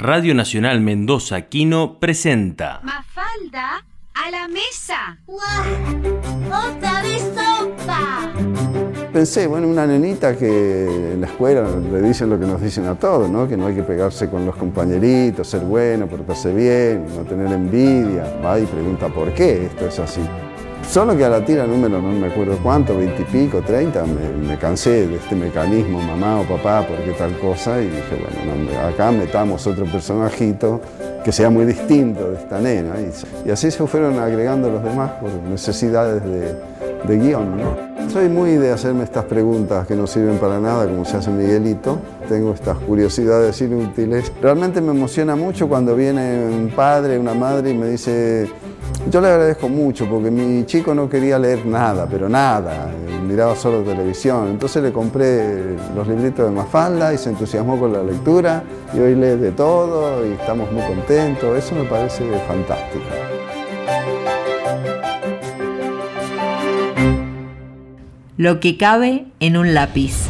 Radio Nacional Mendoza Quino presenta Mafalda a la mesa. ¡Otra vez sopa! Pensé, bueno, una nenita que en la escuela le dicen lo que nos dicen a todos, ¿no? Que no hay que pegarse con los compañeritos, ser bueno, portarse bien, no tener envidia. Va y pregunta por qué esto es así. Solo que a la tira número, no me acuerdo cuánto, veintipico, treinta, me, me, cansé de este mecanismo, mamá o papá, por qué tal cosa, y dije, bueno, no, acá metamos otro personajito que sea muy distinto de esta nena. Y, así se fueron agregando los demás por necesidades de, de guion. Soy muy de hacerme estas preguntas que no sirven para nada, como se hace Miguelito. Tengo estas curiosidades inútiles. Realmente me emociona mucho cuando viene un padre, una madre y me dice, yo le agradezco mucho porque mi chico no quería leer nada, pero nada, miraba solo televisión. Entonces le compré los libritos de Mafalda y se entusiasmó con la lectura y hoy lee de todo y estamos muy contentos. Eso me parece fantástico. Lo que cabe en un lápiz.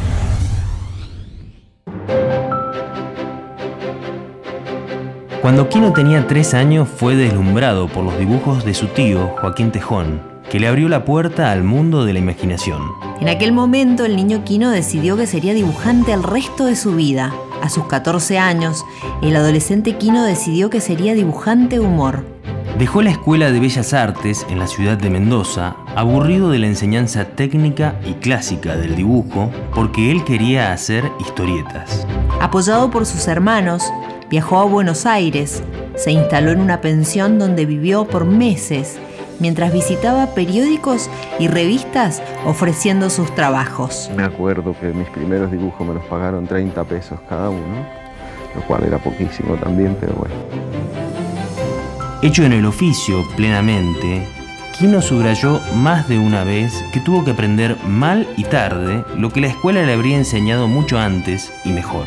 Cuando Quino tenía tres años fue deslumbrado por los dibujos de su tío, Joaquín Tejón, que le abrió la puerta al mundo de la imaginación. En aquel momento el niño Quino decidió que sería dibujante el resto de su vida. A sus 14 años, el adolescente Quino decidió que sería dibujante humor. Dejó la Escuela de Bellas Artes en la ciudad de Mendoza, aburrido de la enseñanza técnica y clásica del dibujo, porque él quería hacer historietas. Apoyado por sus hermanos, viajó a Buenos Aires, se instaló en una pensión donde vivió por meses, mientras visitaba periódicos y revistas ofreciendo sus trabajos. Me acuerdo que mis primeros dibujos me los pagaron 30 pesos cada uno, lo cual era poquísimo también, pero bueno. Hecho en el oficio plenamente, Quino subrayó más de una vez que tuvo que aprender mal y tarde lo que la escuela le habría enseñado mucho antes y mejor.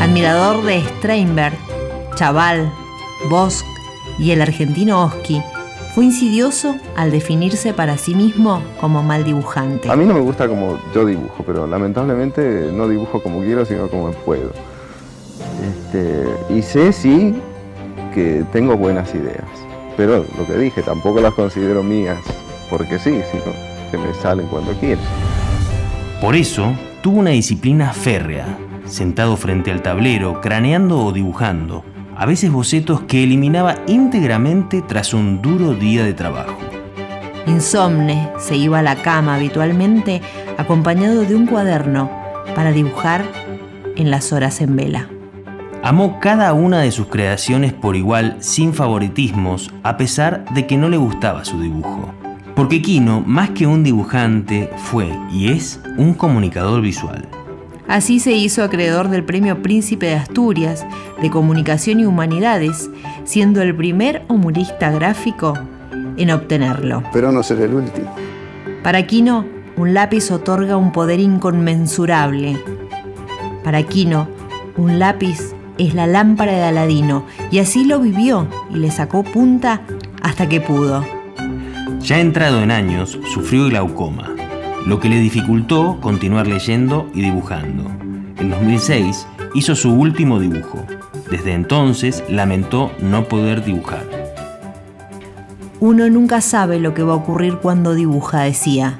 Admirador de Steinberg, Chaval, Bosch y el argentino Oski, fue insidioso al definirse para sí mismo como mal dibujante. A mí no me gusta como yo dibujo, pero lamentablemente no dibujo como quiero, sino como puedo. Este, y sé sí que tengo buenas ideas, pero lo que dije, tampoco las considero mías porque sí, sino que me salen cuando quiero. Por eso, tuvo una disciplina férrea, sentado frente al tablero, craneando o dibujando, a veces bocetos que eliminaba íntegramente tras un duro día de trabajo. Insomne se iba a la cama habitualmente acompañado de un cuaderno para dibujar en las horas en vela. Amó cada una de sus creaciones por igual, sin favoritismos, a pesar de que no le gustaba su dibujo. Porque Quino, más que un dibujante, fue y es un comunicador visual. Así se hizo acreedor del Premio Príncipe de Asturias de Comunicación y Humanidades, siendo el primer humorista gráfico en obtenerlo. Pero no ser el último. Para Quino, un lápiz otorga un poder inconmensurable. Para Quino, un lápiz es la lámpara de Aladino, y así lo vivió y le sacó punta hasta que pudo. Ya entrado en años, sufrió glaucoma, lo que le dificultó continuar leyendo y dibujando. En 2006 hizo su último dibujo. Desde entonces lamentó no poder dibujar. Uno nunca sabe lo que va a ocurrir cuando dibuja, decía,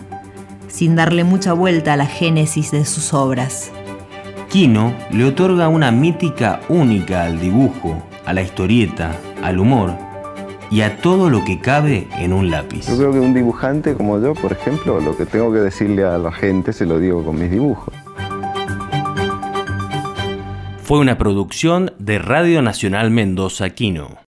sin darle mucha vuelta a la génesis de sus obras. Quino le otorga una mítica única al dibujo, a la historieta, al humor y a todo lo que cabe en un lápiz. Yo creo que un dibujante como yo, por ejemplo, lo que tengo que decirle a la gente se lo digo con mis dibujos. Fue una producción de Radio Nacional Mendoza Quino.